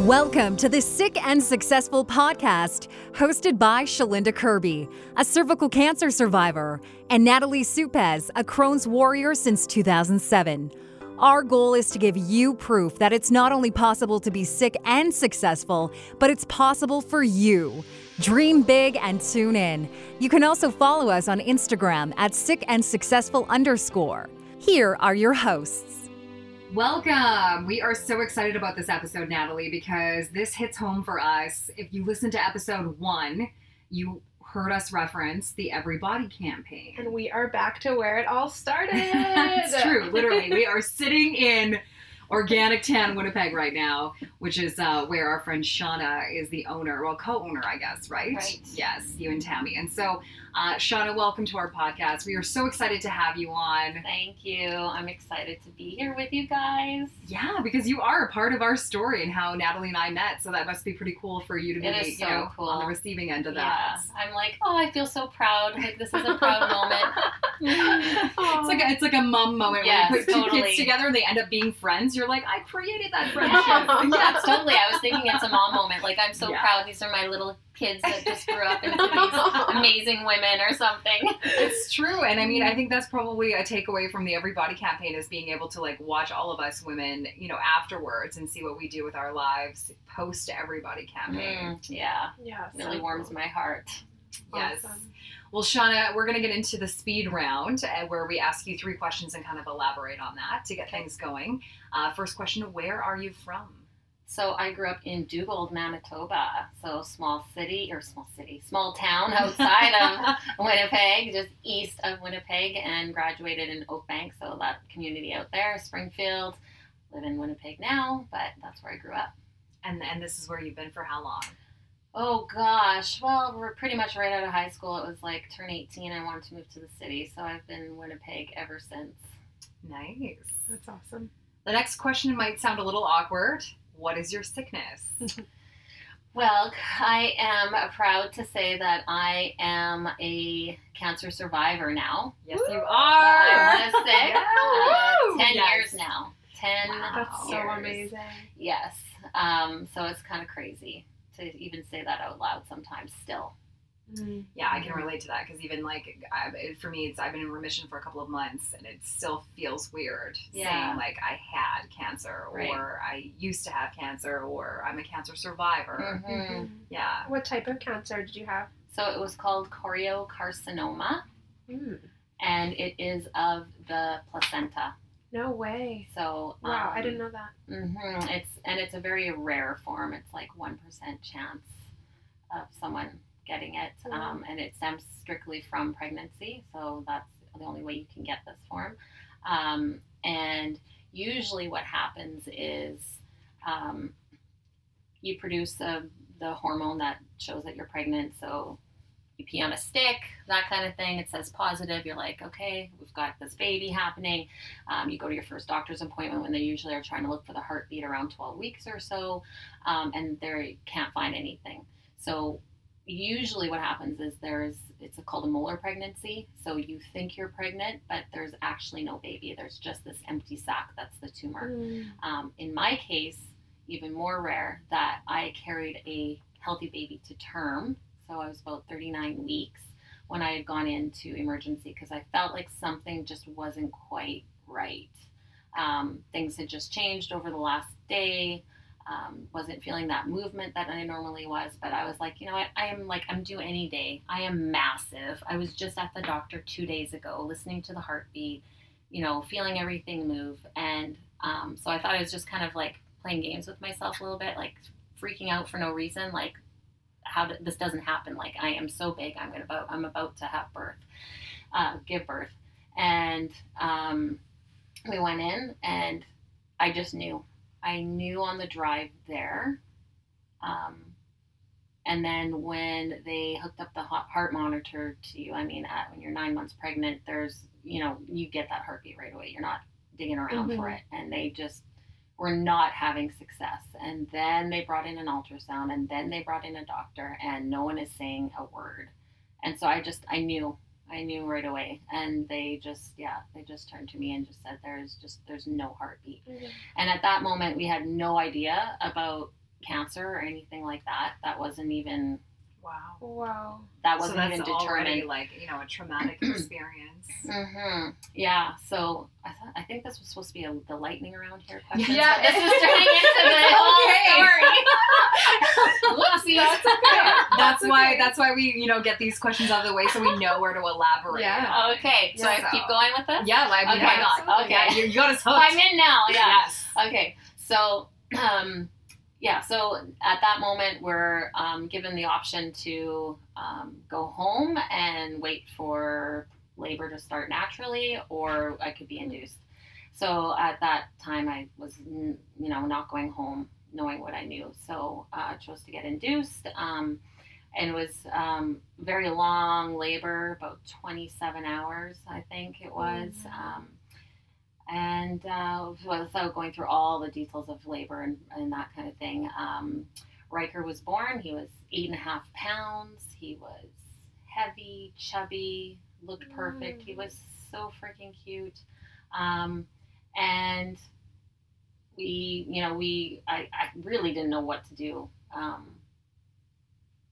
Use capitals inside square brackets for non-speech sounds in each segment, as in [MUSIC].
Welcome to the Sick and Successful podcast, hosted by Shalinda Kirby, a cervical cancer survivor, and Natalie Supez, a Crohn's warrior since 2007. Our goal is to give you proof that it's not only possible to be sick and successful, but it's possible for you. Dream big and tune in. You can also follow us on Instagram at sick and successful underscore. Here are your hosts. Welcome. We are so excited about this episode, Natalie, because this hits home for us. If you listen to episode one, you heard us reference the Everybody campaign. And we are back to where it all started. [LAUGHS] That's true. Literally, we are sitting in Organic Tan Winnipeg right now, which is uh, where our friend Shawna is the owner, well, co-owner, I guess, right? Right. Yes, you and Tammy. And so, uh, Shawna, welcome to our podcast. We are so excited to have you on. Thank you. I'm excited to be here with you guys. Yeah, because you are a part of our story and how Natalie and I met. So that must be pretty cool for you to be, so you know, cool. on the receiving end of Yeah. that. I'm like, oh, I feel so proud. Like this is a proud [LAUGHS] moment. It's like a, it's like a mum moment Yes, when you put two totally. kids together and they end up being friends. You're like, I created that friendship. [LAUGHS] yeah, totally. I was thinking it's a mom moment. Like I'm so Yeah. proud. These are my little kids that just grew up into these [LAUGHS] amazing women or something. It's true, and I mean, I think that's probably a takeaway from the Everybody campaign is being able to like watch all of us women, you know, afterwards and see what we do with our lives post Everybody campaign. Mm, yeah, yeah, really so warms my heart. Yes. Awesome. Well, Shawna, we're going to get into the speed round uh, where we ask you three questions and kind of elaborate on that to get Okay. things going. Uh, first question: Where are you from? So I grew up in Dugald, Manitoba. So small city or small city, small town [LAUGHS] outside of Winnipeg, just east of Winnipeg, and graduated in Oakbank. So that community out there, Springfield. Live in Winnipeg now, but that's where I grew up. And and this is where you've been for how long? Oh gosh, well we're pretty much right out of high school. It was like turn 18. I wanted to move to the city, so I've been in Winnipeg ever since. Nice. That's awesome. The next question might sound a little awkward. What is your sickness? [LAUGHS] Well, I am proud to say that I am a cancer survivor now. Yes, you I are. was sick. [LAUGHS] Yeah. Uh, ten Yes. years now. Ten Wow. That's so amazing. Yes. Um, so it's kind of crazy to even say that out loud sometimes. Still. Mm. Yeah, I can relate to that because even like I, for me, it's I've been in remission for a couple of months, and it still feels weird Yeah. saying like I had cancer, Right. or I used to have cancer, or I'm a cancer survivor. Mhm. Mhm. Yeah, What type of cancer did you have? So it was called choriocarcinoma, Mm. and it is of the placenta. No way. So Wow, I um, didn't know that. hmm It's and it's a very rare form. It's like one percent chance of someone getting it, Wow. um, and it stems strictly from pregnancy. So that's the only way you can get this form. Um, and usually, what happens is um, you produce uh, the hormone that shows that you're pregnant. So you pee on a stick, that kind of thing. It says positive. You're like, okay, we've got this baby happening. Um, you go to your first doctor's appointment when they usually are trying to look for the heartbeat around 12 weeks or so, um, and they can't find anything. So usually what happens is there's it's called a molar pregnancy. So you think you're pregnant, but there's actually no baby. There's just this empty sac that's the tumor. Mm. Um, in my case, even more rare, that I carried a healthy baby to term. So I was about 39 weeks when I had gone into emergency because I felt like something just wasn't quite right. Um, things had just changed over the last day. Um, wasn't feeling that movement that I normally was, but I was like, you know what? I am like, I'm due any day. I am massive. I was just at the doctor two days ago, listening to the heartbeat, you know, feeling everything move. And um, so I thought I was just kind of like playing games with myself a little bit, like freaking out for no reason, like how did, this doesn't happen. Like I am so big, I'm gonna about I'm about to have birth, uh, give birth, and um, we went in, and I just knew. I knew on the drive there. Um, and then when they hooked up the heart monitor to you, I mean, at, when you're nine months pregnant, there's, you know, you get that heartbeat right away. You're not digging around for Mhm. it. And they just were not having success. And then they brought in an ultrasound and then they brought in a doctor and no one is saying a word. And so I just, I knew, I knew right away. And they just, yeah, they just turned to me and just said, there's just, there's no heartbeat. Mhm. And at that moment, we had no idea about cancer or anything like that. That wasn't even Wow. Wow. that wasn't that's even already determined. like you know a traumatic [CLEARS THROAT] experience. Mm-hmm. Yeah. So I thought I think this was supposed to be a, the lightning around here question. Yeah. This is turning into the [LAUGHS] whole story. [LAUGHS] Whoopsie. That's okay. [LAUGHS] That's That's why okay. that's why we you know get these questions out of the way so we know where to elaborate. Yeah. Okay. So I Yeah. keep going with this. Yeah, like Okay. why not? Okay. Yeah, you, you got us hooked. I'm in now. Yeah. Yes. Okay, so um, yeah, so at that moment, we're um, given the option to um, go home and wait for labor to start naturally, or I could be induced. So at that time, I was, you know, not going home, knowing what I knew. So uh, I chose to get induced. Um, and it was um, very long labor, about 27 hours, I think it was. Um, and uh, without going through all the details of labor and, and that kind of thing, um, Riker was born. He was eight and a half pounds. He was heavy, chubby, looked perfect. He was so freaking cute. Um, and we, you know, we, I, I really didn't know what to do um,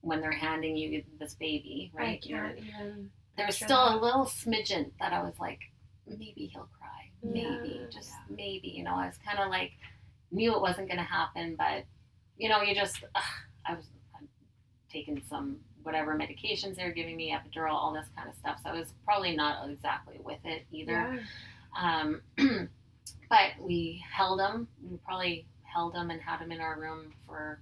when they're handing you this baby, right? I can't even. there was still a little smidgen that I was like, maybe he'll cry, maybe, Yeah. just maybe. You know, I was kind of like, knew it wasn't going to happen, but you know, you just, ugh, I was I'm taking some whatever medications they were giving me, epidural, all this kind of stuff. So I was probably not exactly with it either. Yeah. Um, [CLEARS THROAT] but we held him. We probably held him and had him in our room for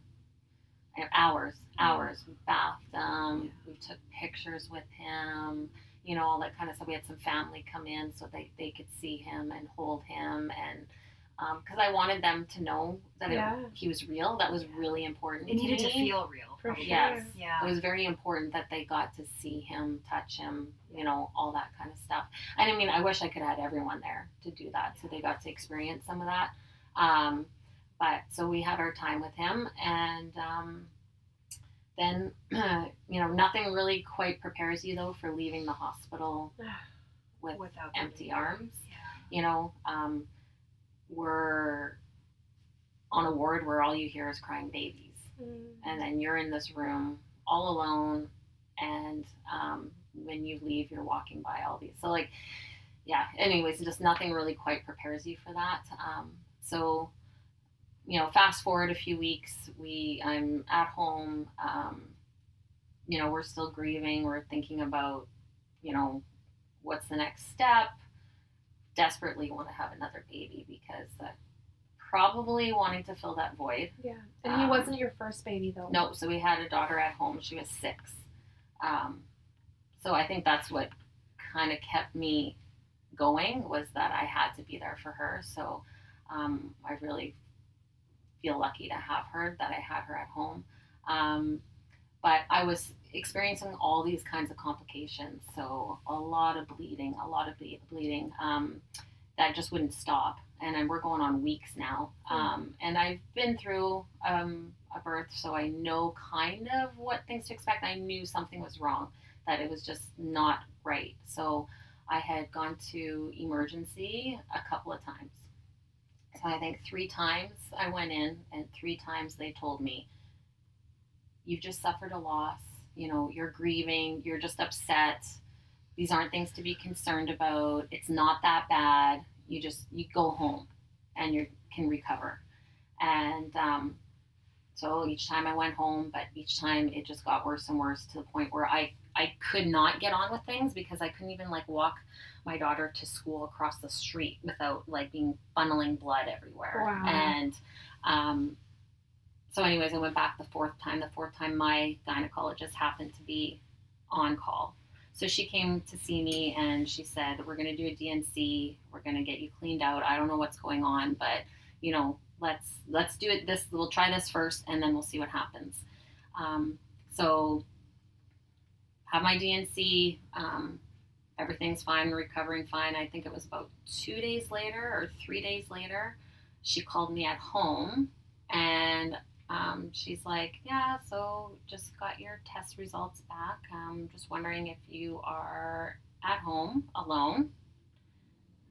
hours, hours. We bathed him. We took pictures with him. You know all that kind of stuff. We had some family come in so they, they could see him and hold him and because I wanted them to know that Yeah. it, he was real. That was really important. It needed to me. feel real. For probably. sure. Yes. Yeah. It was very important that they got to see him, touch him, you know, all that kind of stuff. And I mean, I wish I could have had everyone there to do that, so they got to experience some of that. Um, but so we had our time with him, and um, then [CLEARS THROAT] you know, nothing really quite prepares you though for leaving the hospital [SIGHS] with Without empty arms. Yeah. You know, um, we're on a ward where all you hear is crying babies Mm. and then you're in this room all alone and um, when you leave you're walking by all these so like yeah anyways just nothing really quite prepares you for that um, so you know fast forward a few weeks we i'm at home um, you know we're still grieving we're thinking about you know what's the next step desperately want to have another baby because uh, probably wanting to fill that void Yeah. And he Um, wasn't your first baby though. no, so we had a daughter at home. She was six. Um, so I think that's what kind of kept me going was that I had to be there for her. So um, I really feel lucky to have her, that I had her at home. Um, but I was experiencing all these kinds of complications. So a lot of bleeding, a lot of ble- bleeding um, that just wouldn't stop. And then we're going on weeks now. Um, and I've been through um, a birth, so I know kind of what things to expect. I knew something was wrong, that it was just not right. So I had gone to emergency a couple of times. I think three times I went in, and three times they told me, You've just suffered a loss. You know, you're grieving, you're just upset. These aren't things to be concerned about. It's not that bad. You just, you go home and you can recover. And um, so each time I went home, but each time it just got worse and worse to the point where I, I could not get on with things because I couldn't even like walk my daughter to school across the street without like being funneling blood everywhere. Wow. And um, so, anyways, I went back the fourth time. The fourth time, my gynecologist happened to be on call. So she came to see me and she said, We're going to do a D&C. We're going to get you cleaned out. I don't know what's going on, but you know, let's let's do it this we'll try this first and then we'll see what happens um, so have my D&C um, everything's fine recovering fine i think it was about two days later or three days later she called me at home and um, she's like yeah so just got your test results back i'm just wondering if you are at home alone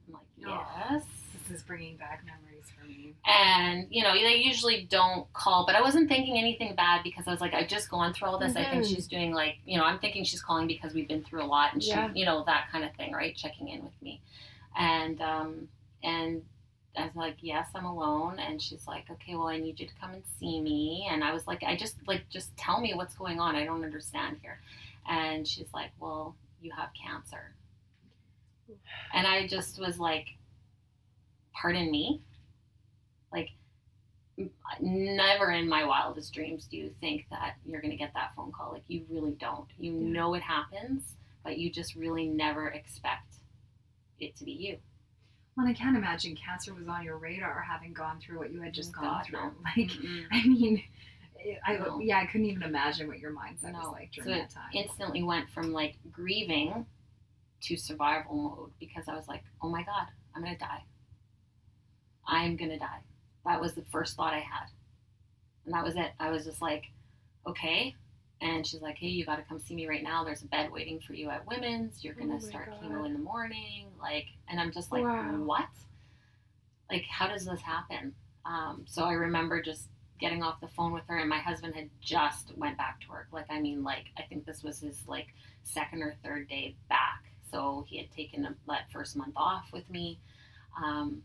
I'm like, Oh. yes. This is bringing back memories for me. And, you know, they usually don't call, but I wasn't thinking anything bad because I was like, I've just gone through all this. I think she's doing like, you know, I'm thinking she's calling because we've been through a lot and she, Yeah. you know, that kind of thing, right? Checking in with me. And, um, and I was like, yes, I'm alone. And she's like, okay, well, I need you to come and see me. And I was like, I just, like, just tell me what's going on. I don't understand here. And she's like, well, you have cancer. And I just was like, pardon me? Like, never in my wildest dreams do you think that you're going to get that phone call. Like, you really don't. You Yeah. know it happens, but you just really never expect it to be you. Well, and I can't imagine cancer was on your radar having gone through what you had just Oh, gone God, through. no. [LAUGHS] Like, Mm-mm. I mean, I No. yeah, I couldn't even imagine what your mindset was No. like during So that time. instantly went from like grieving to survival mode because I was like, oh my God, I'm going to die. I'm going to die. That was the first thought I had. And that was it. I was just like, okay. And she's like, hey, you got to come see me right now. There's a bed waiting for you at Women's. You're going to Oh start God. chemo in the morning. Like, and I'm just like, Wow. what? Like, how does this happen? Um, so I remember just getting off the phone with her and my husband had just went back to work like i mean like i think this was his like second or third day back so he had taken a, that first month off with me um,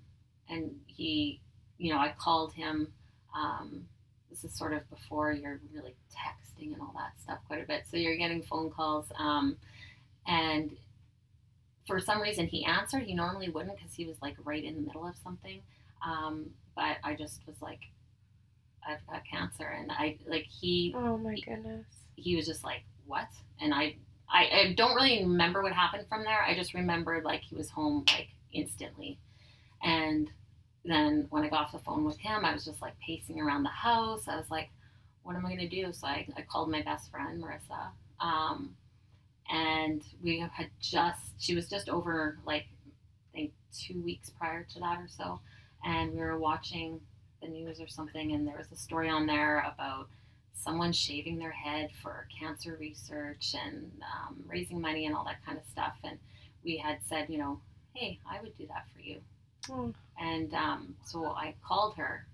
and he you know i called him um, this is sort of before you're really texting and all that stuff quite a bit so you're getting phone calls um, and for some reason he answered he normally wouldn't because he was like right in the middle of something um, but i just was like I've got cancer, and I like he Oh my goodness. he was just like what, and I, I I don't really remember what happened from there. I just remembered like he was home like instantly, and then when I got off the phone with him, I was just like pacing around the house. I was like, what am I gonna do? So I, I called my best friend Marissa, um, and we had just she was just over like I think two weeks prior to that or so, and we were watching the news or something, and there was a story on there about someone shaving their head for cancer research and um, raising money and all that kind of stuff. And we had said, you know, hey, I would do that for you. Oh. And um, so I called her,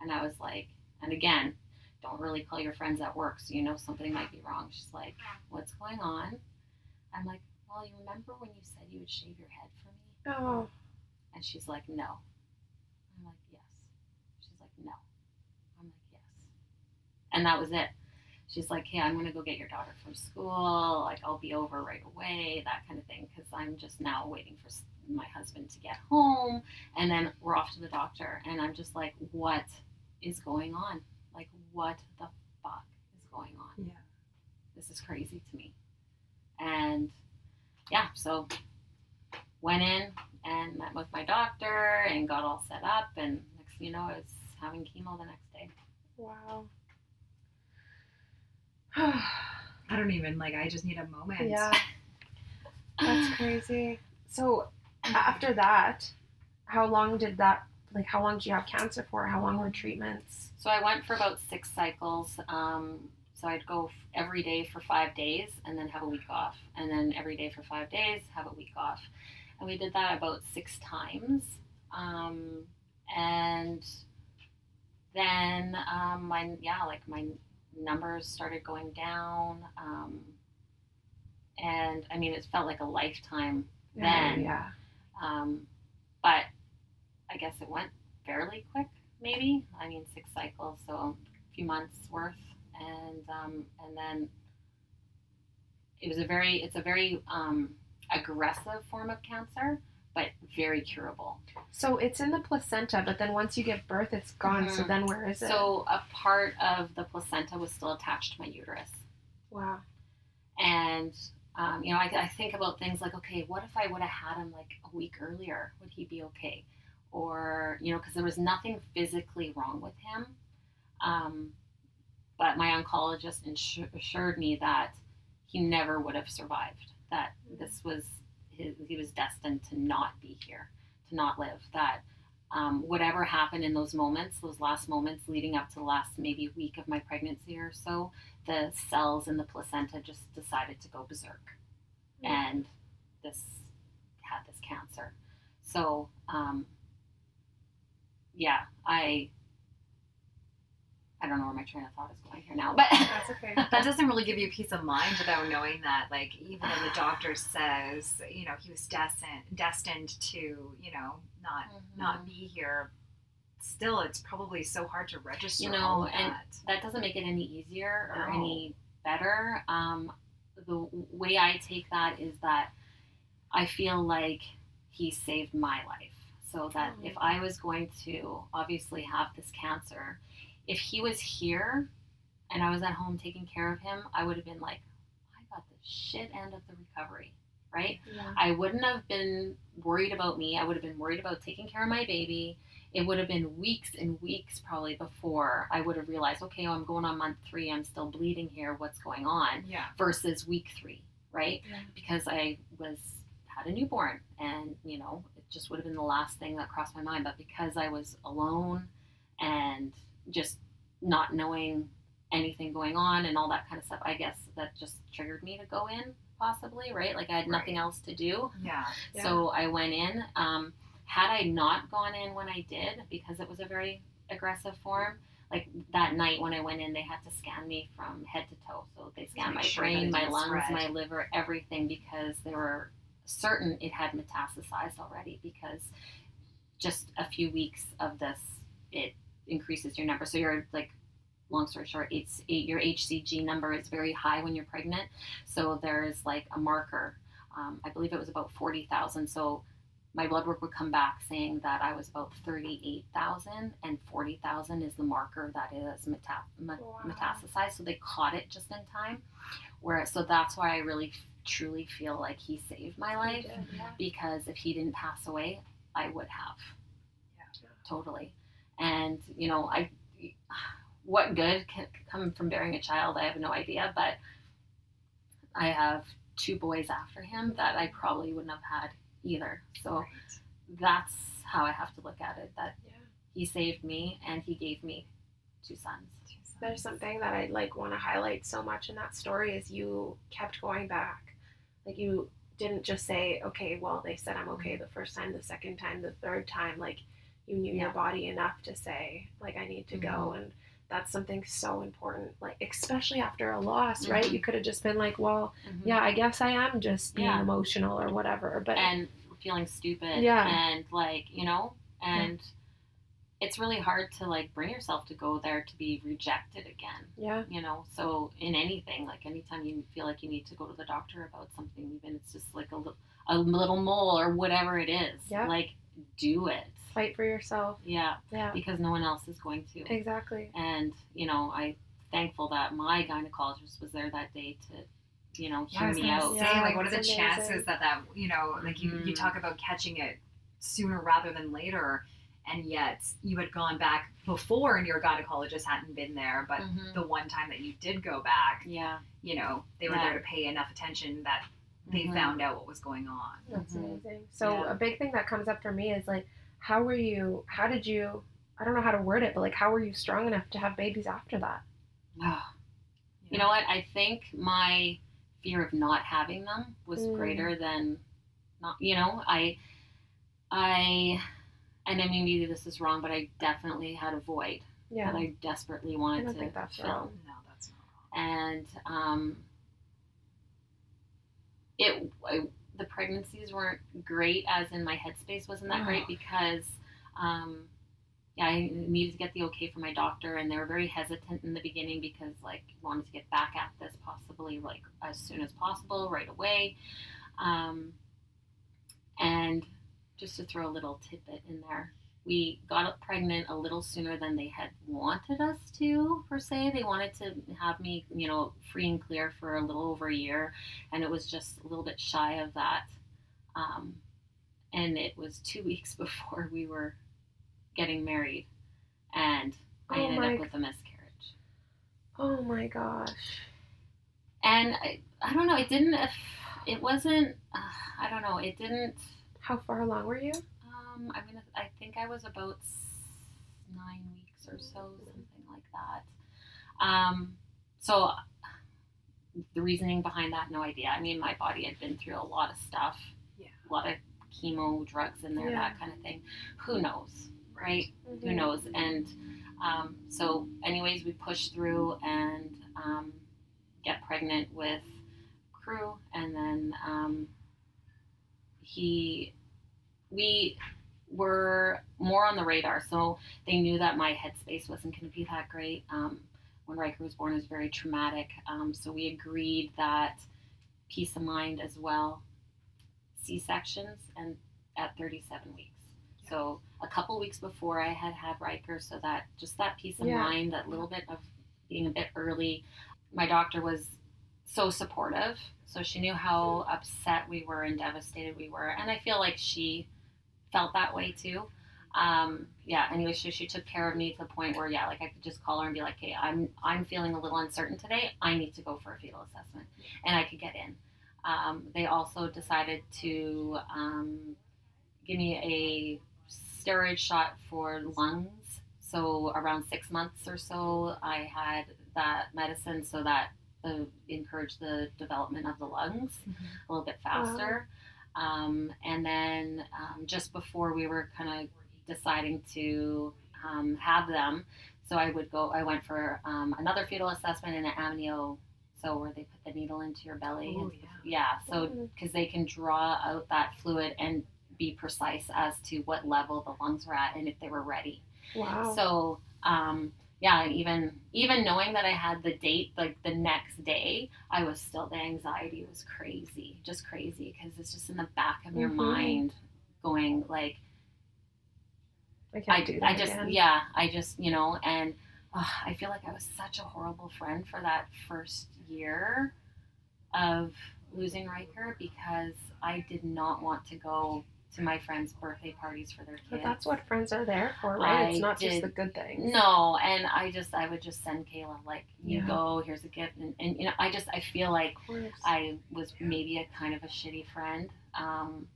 and I was like, and again, don't really call your friends at work, so you know something might be wrong. She's like, what's going on? I'm like, well, you remember when you said you would shave your head for me? Oh. And she's like, no. I'm like, yes. She's like, no. I'm like, yes. And that was it. She's like, hey, I'm going to go get your daughter from school. Like, I'll be over right away, that kind of thing. Because I'm just now waiting for my husband to get home. And then we're off to the doctor. And I'm just like, what is going on? Like, what the fuck is going on? yeah. this is crazy to me. And yeah, so went in and met with my doctor and got all set up. And next thing you know, I was having chemo the next day. Wow. [SIGHS] I don't even like. I just need a moment. yeah. That's [SIGHS] crazy. So after that, how long did that like how long did you have cancer for? How long were treatments? So I went for about six cycles. Um, so I'd go f- every day for five days and then have a week off. And then every day for five days, have a week off. And we did that about six times. Um, and then um, my, yeah, like my numbers started going down. Um, and I mean, it felt like a lifetime then. Yeah. Um, but I guess it went fairly quick, maybe. I mean, six cycles, so a few months worth, and um, and then it was a very, it's a very um, aggressive form of cancer, but very curable. So it's in the placenta, but then once you give birth, it's gone. So Mhm. then where is it? So a part of the placenta was still attached to my uterus, wow. and um, you know, I, I think about things like, okay, what if I would have had him like a week earlier? Would he be okay? Or you know, because there was nothing physically wrong with him, um, but my oncologist insur- assured me that he never would have survived. That this was his, he was destined to not be here, to not live. That um, whatever happened in those moments, those last moments leading up to the last maybe week of my pregnancy or so, the cells in the placenta just decided to go berserk, Mm. and this had this cancer. So, um, yeah, I I don't know where my train of thought is going here now, but That's okay. [LAUGHS] that doesn't really give you peace of mind though, knowing that like even though the [SIGHS] doctor says you know he was destined destined to you know not not be here still it's probably so hard to register You know, all of and that. that doesn't make it any easier or No. any better. Um, the way I take that is that I feel like he saved my life. So that Oh. if I was going to obviously have this cancer, if he was here and I was at home taking care of him, I would have been like, I got the shit end of the recovery, right? Yeah. I wouldn't have been worried about me. I would have been worried about taking care of my baby. It would have been weeks and weeks probably before I would have realized, okay, oh, I'm going on month three. I'm still bleeding here. What's going on? yeah Versus week three, right? Yeah. Because I was had a newborn, and you know, it just would have been the last thing that crossed my mind. But because I was alone and just not knowing anything going on and all that kind of stuff, I guess that just triggered me to go in possibly, right? Like I had nothing Right. else to do. yeah Yeah. So I went in. Um, had I not gone in when I did, because it was a very aggressive form, like that night when I went in, they had to scan me from head to toe. So they scanned my sure brain, my lungs, spread. my liver, everything, because they were certain it had metastasized already. Because just a few weeks of this, it increases your number. So you're like, long story short, it's your HCG number is very high when you're pregnant. So there's like a marker. Um, I believe it was about forty thousand. So my blood work would come back saying that I was about 38,000 and 40,000 is the marker that is meta- Wow. metastasized. So they caught it just in time. Where so that's why I really truly feel like he saved my life did, yeah. because if he didn't pass away, I would have. Yeah. Totally. And you know, I what good can come from bearing a child? I have no idea, but I have two boys after him that I probably wouldn't have had either. So right. that's how I have to look at it. That Yeah. he saved me and he gave me two sons. There's something that I like want to highlight so much in that story is you kept going back. Like you didn't just say, okay, well they said I'm okay mm-hmm. the first time, the second time, the third time. Like you knew your body enough to say, like I need to go, and that's something so important. Like especially after a loss, right? Mhm. You could have just been like, well, yeah, I guess I am just being Yeah. emotional or whatever. But and feeling stupid Yeah. and like you know and it's really hard to like bring yourself to go there to be rejected again yeah, you know so in anything like anytime you feel like you need to go to the doctor about something even it's just like a, li- a little mole or whatever it is Yeah. like do it fight for yourself. yeah Yeah, because no one else is going to exactly. and you know i thankful that my gynecologist was there that day to you know Yeah, hear was me out say, Yeah, like, what are the it's chances that that you know, like you, you Mhm. talk about catching it sooner rather than later, and yet you had gone back before, and your gynecologist hadn't been there, but Mhm. the one time that you did go back, yeah you know, they were Yeah. there to pay enough attention that they Mhm. found out what was going on. That's Mhm. amazing. So Yeah. a big thing that comes up for me is like, how were you? How did you? I don't know how to word it, but like, how were you strong enough to have babies after that? [SIGHS] You know what? I think my fear of not having them was Mm. greater than not. You know, I, I, and I mean maybe this is wrong, but I definitely had a void Yeah, that I desperately I wanted don't to think that's fill, wrong. No, that's not wrong. and um, it, I, the pregnancies weren't great, as in my headspace wasn't that great Oh. because. Um, yeah, I needed to get the okay from my doctor, and they were very hesitant in the beginning because, like, wanted to get back at this possibly like as soon as possible, right away. Um, and just to throw a little tidbit in there, we got pregnant a little sooner than they had wanted us to, per se. They wanted to have me, you know, free and clear for a little over a year, and it was just a little bit shy of that. Um, and it was two [LAUGHS] weeks before we were getting married, and I Oh ended up with a miscarriage. Oh my gosh. And I, I don't know, it didn't, it wasn't, uh, I don't know, it didn't. How far along were you? Um, I mean, I think I was about nine weeks or so, something like that. Um, so the reasoning behind that, no idea. I mean, my body had been through a lot of stuff, Yeah. a lot of chemo drugs in there, Yeah. that kind of thing. Who knows, right? Mm-hmm. Who knows? And um, so, anyways, we push through and um, get pregnant with crew, and then um, he, we were more on the radar. So they knew that my headspace wasn't going to be that great. Um, when Riker was born, it was very traumatic. Um, so we agreed that peace of mind as well, C sections, and at 37 weeks. So a couple weeks before I had had Riker, so that just that peace of Yeah. mind, that little bit of being a bit early. My doctor was so supportive, so she knew how upset we were and devastated we were, and I feel like she felt that way too. Um, yeah. Anyway, so she took care of me to the point where, yeah, like I could just call her and be like, "Hey, I'm I'm feeling a little uncertain today. I need to go for a fetal assessment," and I could get in. Um, they also decided to um, give me a steroid shot for lungs. So around six months or so, I had that medicine so that the encouraged the development of the lungs a little bit faster. Um, and then um, just before we were kind of deciding to um, have them, so I would go. I went for um, another fetal assessment and an amnio, so where they put the needle into your belly. Ooh, and- yeah. So because they can draw out that fluid and be precise as to what level the lungs were at and if they were ready. Wow. So um, yeah, even even knowing that I had the date like the next day, I was still the anxiety was crazy, just crazy because it's just in the back of your Mhm. mind, going like I can't I, do that I just again. yeah, I just you know, and ugh, I feel like I was such a horrible friend for that first year of losing Riker because I did not want to go to my friends' birthday parties for their kids. But that's what friends are there for, right? I it's not just did- the good things. No, and I just I would just send Kayla like you Yeah. go here's a gift and, and you know I just I feel like I was maybe a kind of a shitty friend um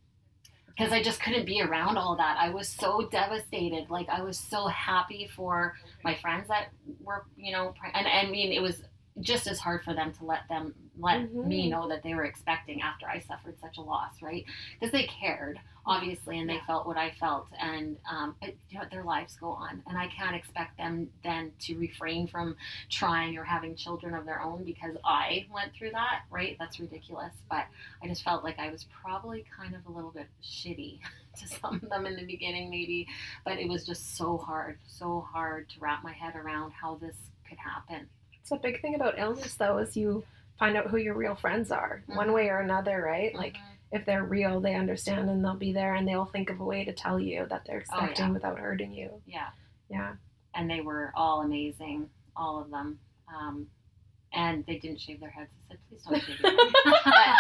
because I just couldn't be around all that. I was so devastated. Like I was so happy for my friends that were you know and I mean it was just as hard for them to let them let Mhm. me know that they were expecting after I suffered such a loss, right? Because they cared obviously and they Yeah. felt what I felt and um, it, you know their lives go on and I can't expect them then to refrain from trying or having children of their own because I went through that right that's ridiculous but I just felt like I was probably kind of a little bit shitty [LAUGHS] to some of them in the beginning maybe but it was just so hard so hard to wrap my head around how this could happen It's a big thing about illness, though, is you find out who your real friends are, one Mhm. way or another, right? Like, Mhm. if they're real, they understand and they'll be there and they'll think of a way to tell you that they're Oh, yeah. expecting without hurting you. yeah Yeah. and they were all amazing, all of them. Um, and they didn't shave their heads. I said, please don't shave your [LAUGHS] head.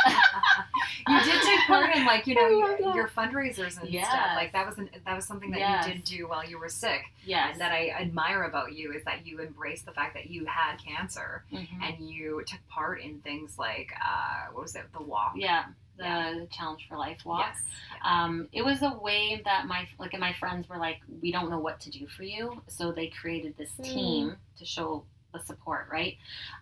you did take part in like you know [LAUGHS] your, your fundraisers and Yes. stuff. Like that was an, that was something that Yes. you did do while you were sick. yes. And that I admire about you is that you embraced the fact that you had cancer Mhm. and you took part in things like uh, what was it, the walk? Yeah, the Yeah. Challenge for Life walk. Yes. Um, it was a way that my like and my friends were like, we don't know what to do for you, so they created this Mm. team to show the support, right?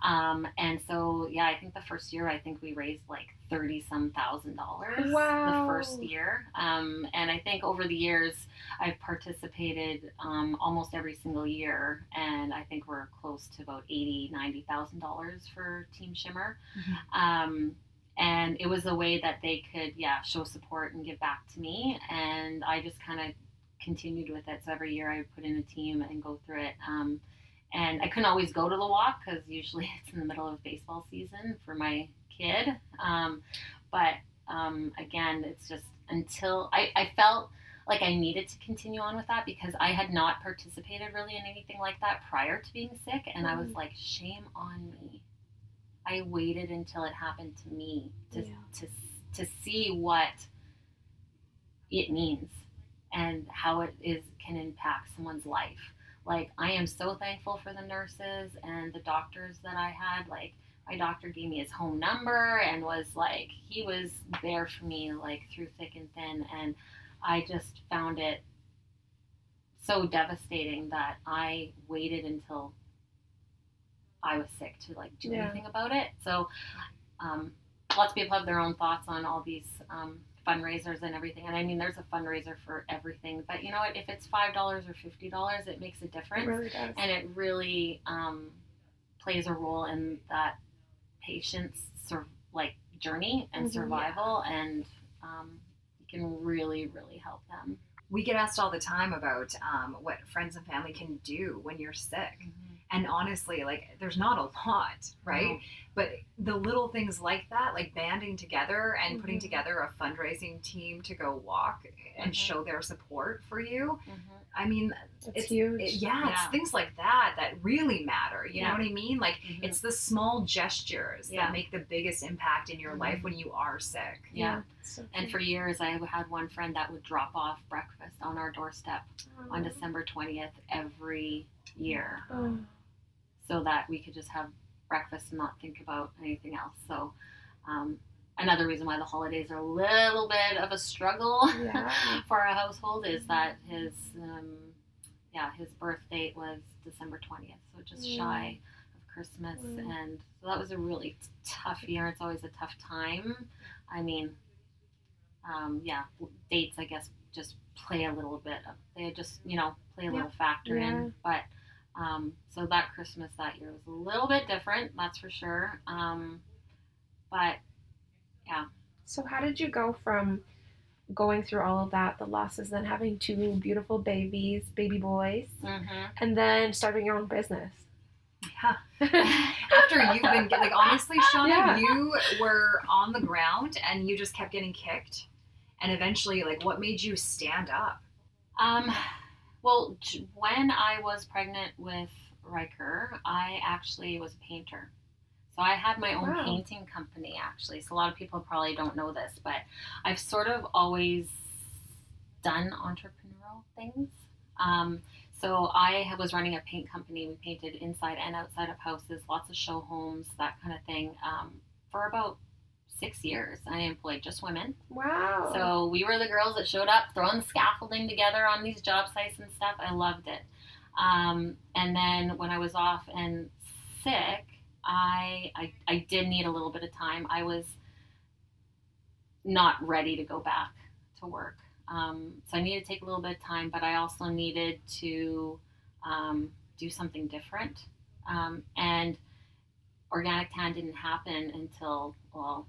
Um, and so yeah, I think the first year I think we raised like thirty some thousand dollars. Wow. The first year, um, and I think over the years I've participated um, almost every single year, and I think we're close to about eighty, ninety thousand dollars for Team Shimmer. Um, and it was a way that they could, yeah, show support and give back to me. And I just kind of continued with it. So every year I would put in a team and go through it. And I couldn't always go to the walk because usually [LAUGHS] it's in the middle of baseball season for my kid. Um, but um, again, it's just until I, I felt like I needed to continue on with that because I had not participated really in anything like that prior to being sick. And I was Mhm. like, shame on me. I waited until it happened to me to, Yeah. to, to see what it means and how it is can impact someone's life. Like I am so thankful for the nurses and the doctors that I had. Like my doctor gave me his home number and was like he was there for me like through thick and thin and I just found it so devastating that I waited until I was sick to like do Yeah. anything about it. So um, lots of people have their own thoughts on all these um, fundraisers and everything. And I mean, there's a fundraiser for everything. But you know what? If it's five dollars or fifty dollars, it makes a It difference, really does. and it really um, plays a role in that patient's sur- like journey and Mhm. survival, and um, you can really, really help them. We get asked all the time about um, what friends and family can do when you're sick. And honestly, like there's not a lot, right? No. But the little things like that, like banding together and putting Mhm. together a fundraising team to go walk and Mhm. show their support for you. Mhm. I mean, It's, it's- huge. it- yeah, it's things like that that really matter. You Yeah. know what I mean? Like Mhm. it's the small gestures Yeah. that make the biggest impact in your life Mhm. when you are sick. Yeah. So And for years, I had one friend that would drop off breakfast on our doorstep on. December 20th every year Oh. So that we could just have breakfast and not think about anything else. So, um, another reason why the holidays are a little bit of a struggle [LAUGHS] Yeah. for our household is that his, um, yeah, his birth date was December 20th, so just Mm. shy of Christmas. Mm. And so that was a really t- tough year. It's always a tough time. I mean, um, yeah, dates, I guess, just play a little bit of, they just, you know, play a Yeah. little factor Yeah. in. But, um, so that Christmas that year was a little bit different, that's for sure. Um, but, yeah. So how did you go from going through all of that, the losses, then having two beautiful babies, baby boys, and then starting your own business? Yeah. [LAUGHS] After you've been like honestly, Shawna, Yeah. you were on the ground and you just kept getting kicked, and eventually, like, what made you stand up? Um, well, when I was pregnant with Riker, I actually was a painter. So I had my own Wow. painting company actually. So a lot of people probably don't know this, but I've sort of always done entrepreneurial things. Um, so I was running a paint company. We painted inside and outside of houses, lots of show homes, that kind of thing, um, for about six years. I employed just women. Wow. So we were the girls that showed up throwing scaffolding together on these job sites and stuff. I loved it. Um, and then when I was off and sick, I, I I did need a little bit of time. I was not ready to go back to work. Um, so I needed to take a little bit of time, but I also needed to um, do something different. Um, and organic tan didn't happen until well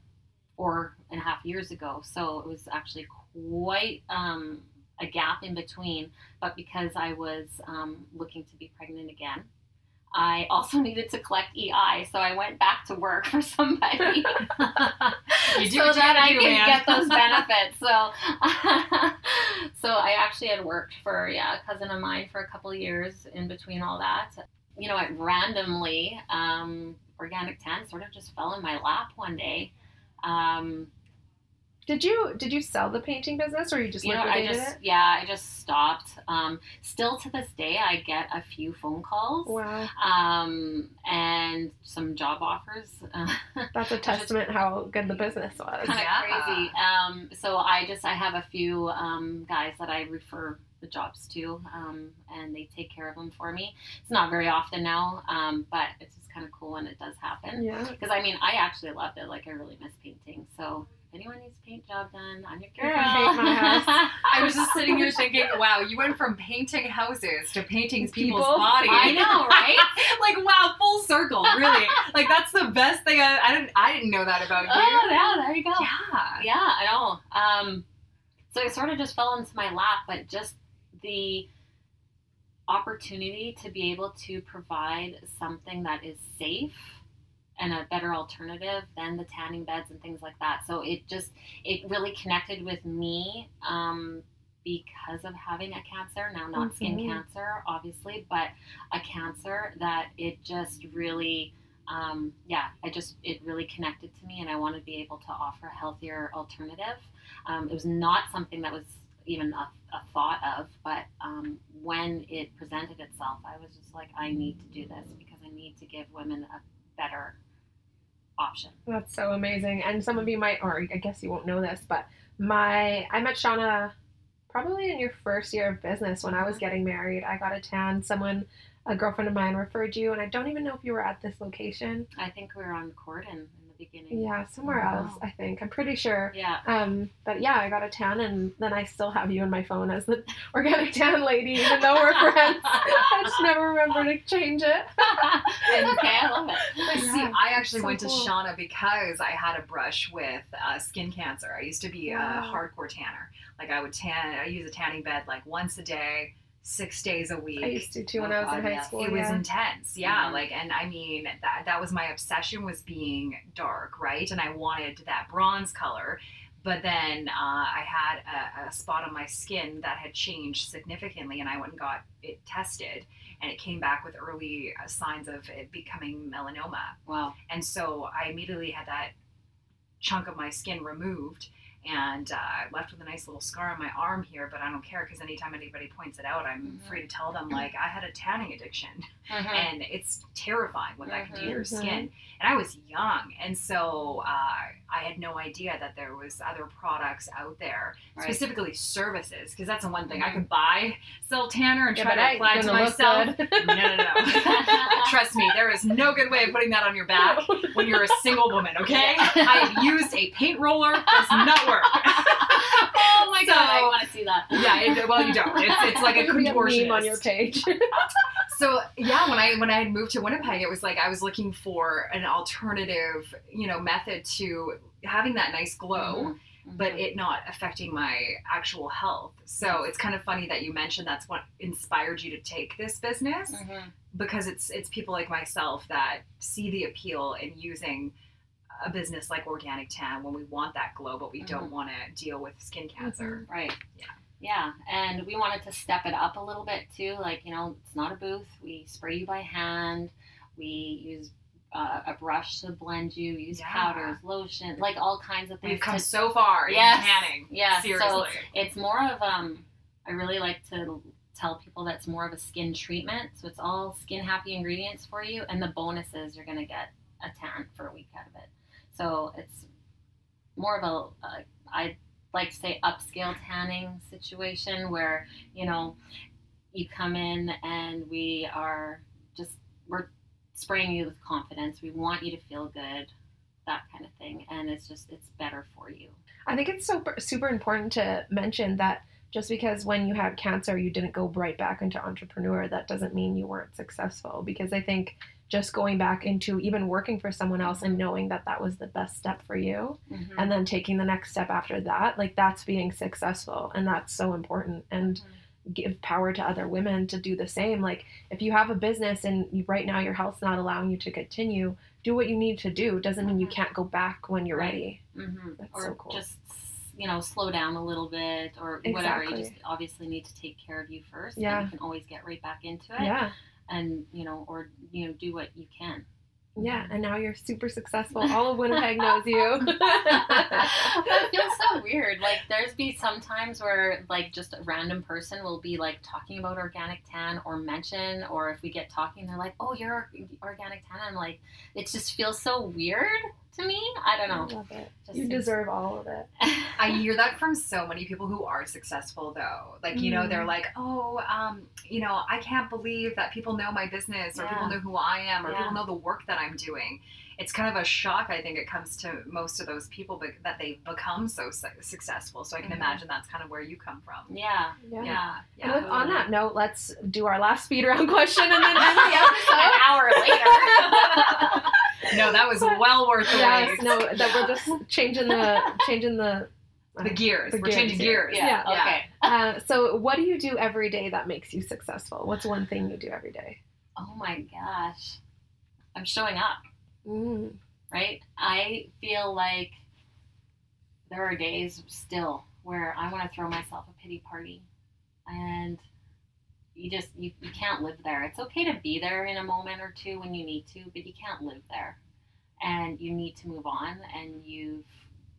four and a half years ago. So it was actually quite um, a gap in between. But because I was um, looking to be pregnant again, I [LAUGHS] also needed to collect EI. So I went back to work [LAUGHS] for somebody. You do [LAUGHS] so that I do, can man. get those benefits. So, so I actually had worked for yeah a cousin of mine for a couple of years in between all that. You know, it randomly um, organic tan sort of just fell in my lap one day. Um, did you did you sell the painting business or you just you know, I just it? yeah, I just stopped. Um, still to this day, I get a few phone calls Wow. um, and some job offers. [LAUGHS] That's a testament how good the business was. kind of Yeah. crazy. Um, so I just I have a few um, guys that I refer the jobs to, um, and they take care of them for me. It's not very often now, um, but it's just kind of cool when it does happen. Yeah. Because I mean, I actually loved it. Like I really miss painting. So if anyone needs a paint job done, I'm your girl. Paint my house. [LAUGHS] I was just sitting here thinking, wow, you went from painting houses to painting people's People? bodies. I know, right? [LAUGHS] like wow, full circle, really. like that's the best thing. I, I didn't I didn't know that about you. oh yeah, there you go. Yeah. Yeah, I know. Um, so it sort of just fell into my lap, but just the opportunity to be able to provide something that is safe and a better alternative than the tanning beds and things like that. So it just it really connected with me um, because of having a cancer now, not skin Mhm. cancer, obviously, but a cancer that it just really um, yeah, I just it really connected to me, and I want to be able to offer a healthier alternative. Um, it was not something that was even a, a thought of, but um, when it presented itself, I was just like, I need to do this because I need to give women a better option. That's so amazing. And some of you might, or I guess you won't know this, but my I met Shawna probably in your first year of business when I was getting married. I got a tan. Someone, a girlfriend of mine, referred you, and I don't even know if you were at this location. I think we were on Corydon beginning. Yeah, somewhere Wow. else, I think. I'm pretty sure. Yeah. Um, but yeah, I got a tan, and then I still have you in my phone as the [LAUGHS] organic tan lady, even though we're friends. I just [LAUGHS] never remember to change it. okay. I love it. [LAUGHS] But see, I actually so went to cool. Shawna because I had a brush with uh, skin cancer. I used to be Wow. a hardcore tanner. Like I would tan, I use a tanning bed like once a day, six days a week. I used to too when Oh, I was in high school. it was intense yeah Mhm. like and i mean that that was my obsession was being dark right and i wanted that bronze color but then uh, i had a, a spot on my skin that had changed significantly and i went and got it tested and it came back with early uh, signs of it becoming melanoma Wow. and so i immediately had that chunk of my skin removed and uh, left with a nice little scar on my arm here but i don't care because anytime anybody points it out i'm Mhm. free to tell them like i had a tanning addiction Mhm. and it's terrifying what that can do to your Mhm. skin. And I was young, and so uh, I had no idea that there was other products out there, Right. specifically services, because that's the one thing I Mhm. could buy self tanner and Yeah, try to I apply it to myself. [LAUGHS] No, no, no. [LAUGHS] Trust me, there is no good way of putting that on your back [LAUGHS] when you're a single woman. Okay, I have used a paint roller, does not work. [LAUGHS] oh my god, I So- want to see that. yeah, it, well, you don't. It's, it's like a Maybe contortionist. on your page. [LAUGHS] so yeah when i when i had moved to winnipeg it was like i was looking for an alternative you know method to having that nice glow Mhm. but it not affecting my actual health so it's kind of funny that you mentioned that's what inspired you to take this business Mhm. because it's it's people like myself that see the appeal in using a business like organic tan when we want that glow but we don't want to deal with skin cancer Right. Yeah. Yeah, and we wanted to step it up a little bit too. Like you know, it's not a booth. We spray you by hand. We use uh, a brush to blend you. Use Yeah. powders, lotion, like all kinds of things. we've come to- so far Yes. in tanning Yeah, so seriously it's more of um. I really like to tell people that's more of a skin treatment. So it's all skin happy ingredients for you, and the bonuses you're gonna get a tan for a week out of it. So it's more of a, a I like to say upscale tanning situation where you know you come in and we are just we're spraying you with confidence. We want you to feel good, that kind of thing, and it's just it's better for you. I think it's super super important to mention that just because when you had cancer you didn't go right back into entrepreneur, that doesn't mean you weren't successful. Because I think just going back into even working for someone else and knowing that that was the best step for you, Mhm. and then taking the next step after that, like that's being successful, and that's so important. And give power to other women to do the same. Like if you have a business and you, right now your health's not allowing you to continue, do what you need to do. Doesn't mean you Mhm. can't go back when you're ready. hmm That's or so cool. just you know slow down a little bit or whatever. You just obviously need to take care of you first. Yeah. And you can always get right back into it. Yeah. And you know, or you know, do what you can. Yeah, mm-hmm. and now you're super successful. [LAUGHS] All of Winnipeg knows you. [LAUGHS] it feels so weird. Like there's be some times where like just a random person will be like talking about organic tan or mention or if we get talking they're like, Oh, you're organic tan. I'm like it just feels so weird to me. I don't know. love it. Just You seems- deserve all of it. [LAUGHS] I hear that from so many people who are successful, though. Like, you know, Mm. they're like, oh, um, you know, I can't believe that people know my business or people know who I am or Yeah. people know the work that I'm doing. It's kind of a shock, I think, it comes to most of those people but that they've become so su- successful. So I can Mhm. imagine that's kind of where you come from. Yeah. Yeah. Yeah. And Yeah. with, on that note, let's do our last speed round [LAUGHS] question and then end the [LAUGHS] episode. An hour later. no, that was well worth the yes, wait. no, that we're just changing the [LAUGHS] changing the The gears. The We're gears, changing gears. yeah. Yeah. Okay. Uh, so, what do you do every day that makes you successful? What's one thing you do every day? Oh my gosh. I'm showing up. Mm. right? I feel like there are days still where I want to throw myself a pity party, and you just you, you can't live there. It's okay to be there in a moment or two when you need to, but you can't live there, and you need to move on, and you've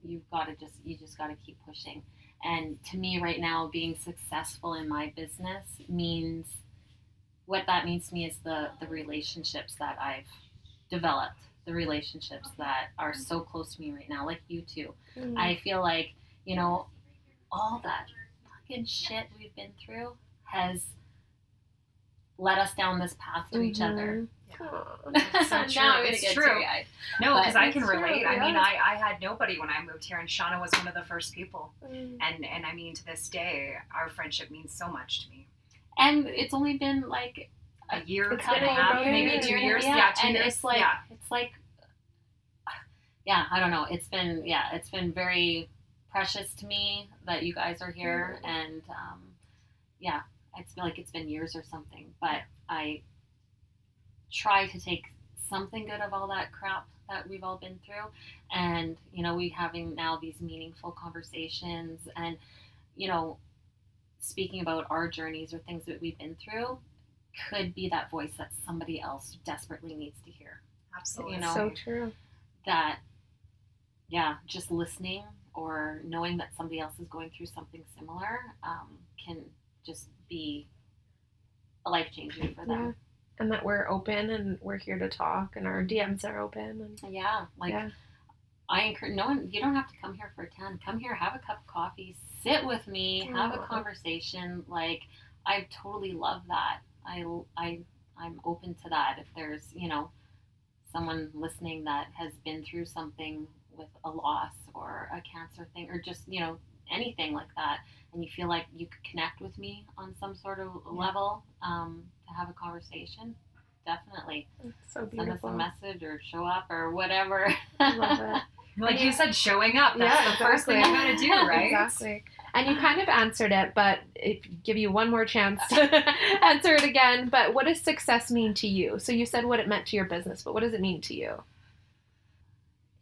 you've got to just you just got to keep pushing. And to me, right now, being successful in my business means what that means to me is the the relationships that I've developed the relationships that are so close to me right now, like you two. Mm. I feel like, you know, all that fucking shit we've been through has led us down this path to each other. Mhm. Aw. [LAUGHS] So true. now I'm It's true. No, because I It's can true, relate. I mean. I, I had nobody when I moved here, and Shawna was one of the first people. Mm. And and I mean, to this day, our friendship means so much to me. And it's only been like A year, It's and been a half, about maybe two years. yeah, Yeah, two and years. it's like yeah. it's like [SIGHS] yeah, I don't know. It's been yeah, it's been very precious to me that you guys are here, Mhm. and um, yeah, it's been like it's been years or something. But I try to take something good of all that crap that we've all been through, and you know, we having now these meaningful conversations, and you know, speaking about our journeys or things that we've been through could be that voice that somebody else desperately needs to hear Absolutely. you know, so true. that yeah just listening or knowing that somebody else is going through something similar um, can just be a life changing for Yeah. them And that we're open and we're here to talk and our DMs are open and yeah, like Yeah. i encourage no one you don't have to come here for a 10 come here have a cup of coffee sit with me have a conversation. Like i totally love that. I i i'm open to that. If there's you know someone listening that has been through something with a loss or a cancer thing or just you know anything like that and you feel like you could connect with me on some sort of level um, to have a conversation definitely it's so send us a message or show up or whatever Love it. [LAUGHS] Like you said, showing up. That's Yeah, the first thing you gotta do, [LAUGHS] right? Exactly. And you kind of answered it, but if give you one more chance to [LAUGHS] answer it again. But what does success mean to you? So you said what it meant to your business, but what does it mean to you?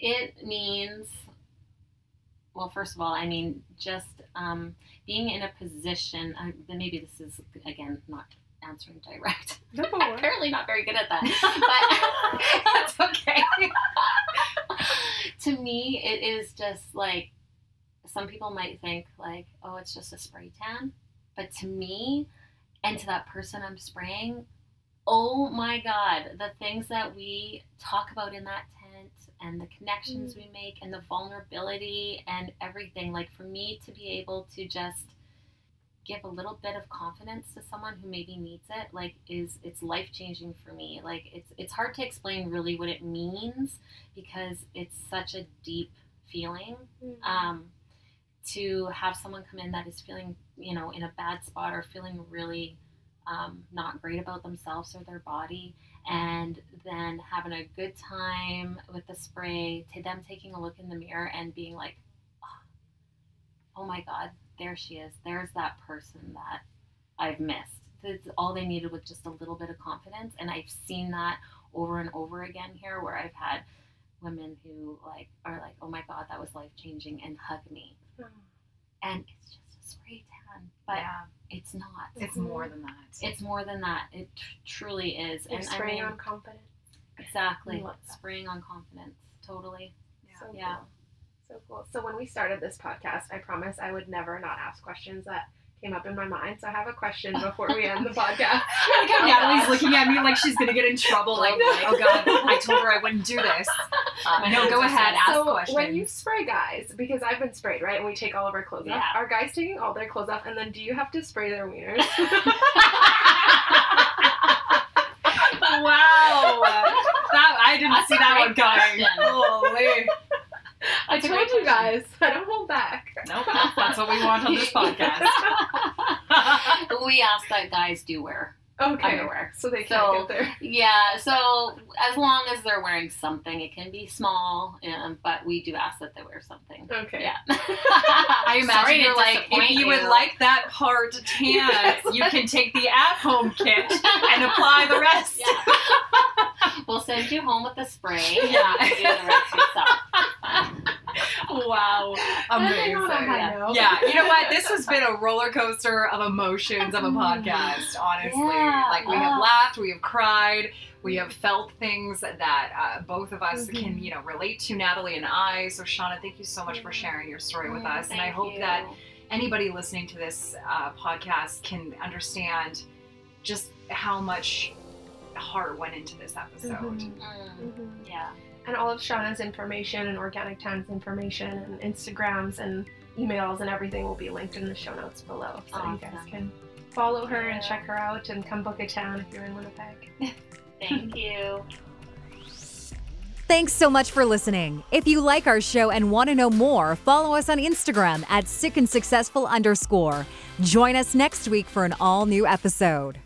It means, well, first of all, I mean just um, being in a position. Then maybe this is again not answering direct. [LAUGHS] Apparently, not very good at that. [LAUGHS] But [LAUGHS] That's okay. to me, it is just like some people might think like, oh, it's just a spray tan, but to me, and to that person I'm spraying, oh my God, the things that we talk about in that and the connections we make and the vulnerability and everything. Like for me to be able to just give a little bit of confidence to someone who maybe needs it like is it's life changing for me. Like it's it's hard to explain really what it means because it's such a deep feeling um, to have someone come in that is feeling you know in a bad spot or feeling really um, not great about themselves or their body and then having a good time with the spray to them taking a look in the mirror and being like oh my god there she is. There's that person that i've missed. That's all they needed was just a little bit of confidence and i've seen that over and over again here where i've had women who like are like oh my god that was life changing and hug me. Mm. And it's just a spray tan but yeah, it's not it's more than that. it's more than that it tr- truly is You're and i spraying mean on confidence. exactly Love that. spraying on confidence totally So Yeah. cool. So cool. So when we started this podcast, I promised I would never not ask questions that came up in my mind. So I have a question before we end the podcast. [LAUGHS] Like how Oh, Natalie's gosh. looking at me like she's gonna get in trouble. Like, oh No. oh god, [LAUGHS] I told her I wouldn't do this. My no, go ahead, ask so questions. when you spray guys, because I've been sprayed, right? And we take all of our clothes off. Yeah. Are guys taking all their clothes off, and then do you have to spray their wieners? [LAUGHS] wow, that I didn't That's see that one coming. Holy, I told you question. guys, I don't hold back. nope, that's what we want on this [LAUGHS] podcast. [LAUGHS] we ask that guys do wear Okay. underwear. So they can't So- get there. Yeah, so as long as they're wearing something, it can be small, um, but we do ask that they wear something. Okay. Yeah. [LAUGHS] I imagine Sorry you're like, if you would like that part tan, you can take the at-home kit and apply the rest. Yeah. [LAUGHS] we'll send you home with the spray. [LAUGHS] Yeah. and the rest yourself. Wow, amazing. A. Yeah, you know what? This has been a roller coaster of emotions of a podcast, honestly. Yeah. Like, we have Oh. laughed, we have cried, we have felt things that uh, both of us Mhm. can, you know, relate to, Natalie and I. So, Shawna, thank you so much for sharing your story with us. And I hope you. that anybody listening to this uh, podcast can understand just how much heart went into this episode. Mhm. Mm, Mhm. yeah. And all of Shawna's information and Organic Tan's information and Instagrams and emails and everything will be linked in the show notes below. So you guys can follow her and check her out and come book a town if you're in Winnipeg. [LAUGHS] Thank you. Thanks so much for listening. If you like our show and want to know more, follow us on Instagram at sick and successful underscore. Join us next week for an all new episode.